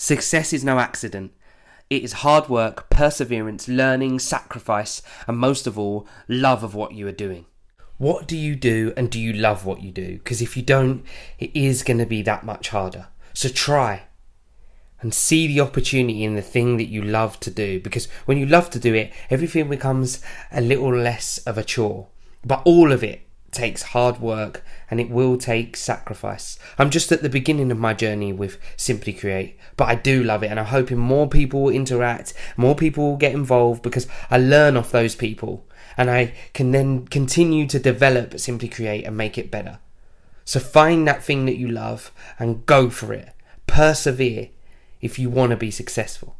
Success is no accident. It is hard work, perseverance, learning, sacrifice, and most of all, love of what you are doing. What do you do and do you love what you do? Because if you don't, it is going to be that much harder. So try and see the opportunity in the thing that you love to do. Because when you love to do it, everything becomes a little less of a chore. But all of it takes hard work and it will take sacrifice. I'm just at the beginning of my journey with Simply Create, but I do love it and I'm hoping more people will interact, more people will get involved because I learn off those people and I can then continue to develop Simply Create and make it better. So find that thing that you love and go for it. Persevere if you want to be successful.